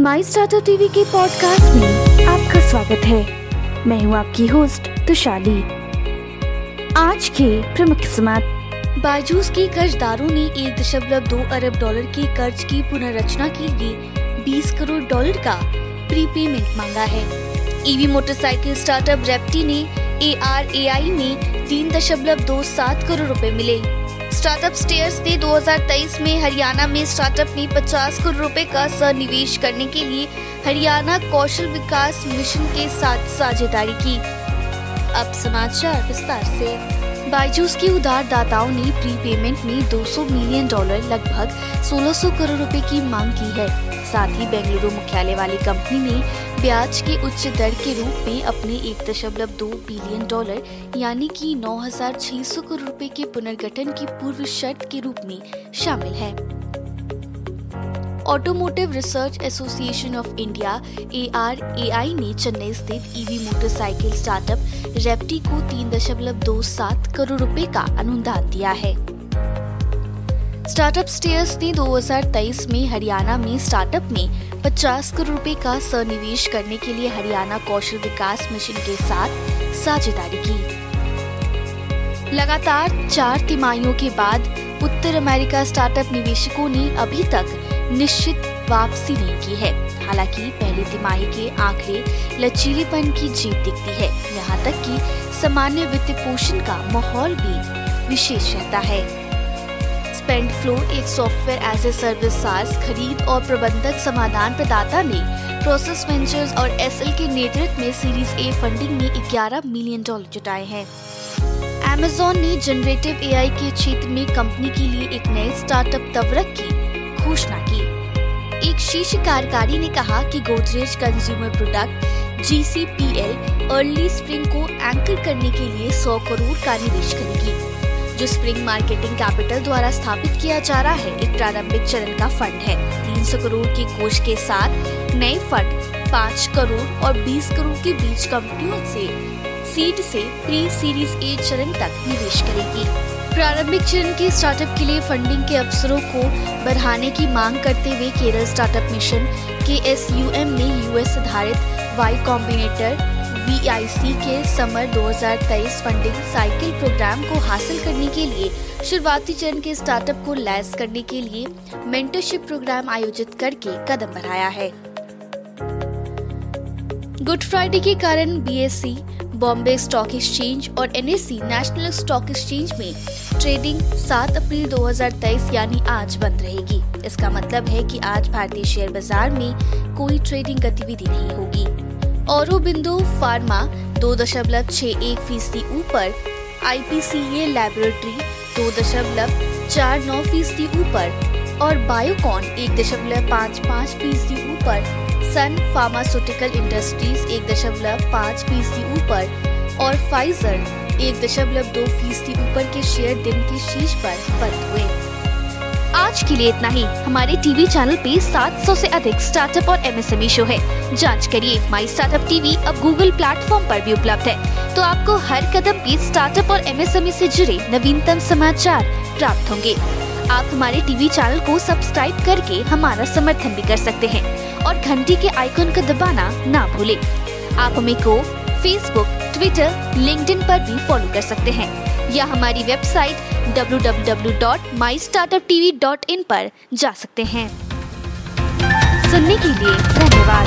My startup TV के podcast में आपका स्वागत है। मैं हूँ आपकी होस्ट तुशाली। आज के प्रमुख समाचार बायजूस के कर्जदारों ने एक दशमलव दो अरब डॉलर के कर्ज की पुनर्रचना के लिए 20 करोड़ डॉलर का प्रीपेमेंट मांगा है। ईवी मोटरसाइकिल स्टार्टअप रेप्टी ने ए आर ए आई में तीन दशमलव दो सात करोड़ रुपए मिले। स्टार्टअप स्टेयर्स ने 2023 में हरियाणा में स्टार्टअप में 50 करोड़ रुपए का सनिवेश करने के लिए हरियाणा कौशल विकास मिशन के साथ साझेदारी की। अब समाचार विस्तार से। बाइजूस के उदार दाताओं ने प्री पेमेंट में 200 मिलियन डॉलर लगभग 1600 करोड़ रुपए की मांग की है। साथ ही बेंगलुरु मुख्यालय वाली कंपनी ने ब्याज के उच्च दर के रूप में अपने एक दशमलव दो बिलियन डॉलर यानी कि 9,600 करोड़ रुपए के पुनर्गठन की पूर्व शर्त के रूप में शामिल है। Automotive research association of India A R A I ने चेन्नई स्थित ईवी मोटरसाइकिल स्टार्टअप रेप्टी को तीन दशमलव दो सात करोड़ रुपए का अनुदान दिया है। स्टार्टअप स्टेयर्स ने 2023 में हरियाणा में स्टार्टअप में 50 करोड़ रुपए का सनिवेश करने के लिए हरियाणा कौशल विकास मिशन के साथ साझेदारी की। लगातार चार तिमाहियों के बाद उत्तर अमेरिका स्टार्टअप निवेशकों ने अभी तक निश्चित वापसी नहीं की है। हालाँकि, पहली तिमाही के आंकड़े लचीलेपन की जीत दिखती है। यहाँ तक कि सामान्य वित्त पोषण का माहौल भी विशेष रहता है। स्पेंड फ्लो एक software as a service SaaS खरीद और प्रबंधक समाधान प्रदाता ने प्रोसेस वेंचर्स और एसएल के नेतृत्व में सीरीज़ ए फंडिंग में 11 मिलियन डॉलर जुटाए हैं। Amazon ने जनरेटिव एआई के क्षेत्र में कंपनी के लिए एक नए स्टार्टअप तवरक की घोषणा की। एक शीर्ष कार्यकारी ने कहा कि Godrej consumer product G early spring को एंकर करने के लिए 100 करोड़ का निवेश करेगी। जो स्प्रिंग मार्केटिंग कैपिटल द्वारा स्थापित किया जा रहा है, एक प्रारंभिक चरण का फंड है। 300 करोड़ के कोष के साथ नए फंड 5 करोड़ और 20 करोड़ के बीच कंपनियों से सीड से प्री सीरीज़ ए चरण तक निवेश करेगी। प्रारंभिक चरण के स्टार्टअप के लिए फंडिंग के अवसरों को बढ़ाने की मांग करते हुए केरल स्टार्टअप मिशन के ने यूएस आधारित वाई कॉम्बिनेटर वी के समर 2023 फंडिंग साइकिल प्रोग्राम को हासिल करने के लिए शुरुआती चरण के स्टार्टअप को लैस करने के लिए मेंटरशिप प्रोग्राम आयोजित करके कदम बढ़ाया है। गुड फ्राइडे के कारण बीएससी बॉम्बे स्टॉक एक्सचेंज और एनएससी नेशनल स्टॉक एक्सचेंज में ट्रेडिंग 7 अप्रैल 2023 यानी आज बंद रहेगी। इसका मतलब है कि आज भारतीय शेयर बाज़ार में कोई ट्रेडिंग गतिविधि नहीं होगी। और बिंदु फार्मा दो दशमलव छह एक फ़ीसदी ऊपर I P C a laboratory दो दशमलव चार नौ फ़ीसदी ऊपर और बायोकॉन एक दशमलव पाँच पाँच फ़ीसदी ऊपर सन फार्मास्यूटिकल इंडस्ट्रीज़ एक दशमलव पाँच फ़ीसदी ऊपर और फाइजर एक दशमलव दो फ़ीसदी ऊपर के शेयर दिन के शीर्ष पर बंद हुए। आज के लिए इतना ही। हमारे टीवी चैनल पे 700 से अधिक स्टार्टअप और एमएसएमई शो है। जाँच करिए। माई स्टार्टअप टीवी अब गूगल प्लेटफॉर्म पर भी उपलब्ध है। तो आपको हर कदम पे स्टार्टअप और एमएसएमई से जुड़े नवीनतम समाचार प्राप्त होंगे। आप हमारे टीवी चैनल को सब्सक्राइब करके हमारा समर्थन भी कर सकते हैं। और घंटी के आइकन को दबाना ना भूले। आप हमें को फेसबुक ट्विटर लिंक्डइन पर भी फॉलो कर सकते हैं। या हमारी वेबसाइट www.mystartuptv.in पर जा सकते हैं। सुनने के लिए धन्यवाद।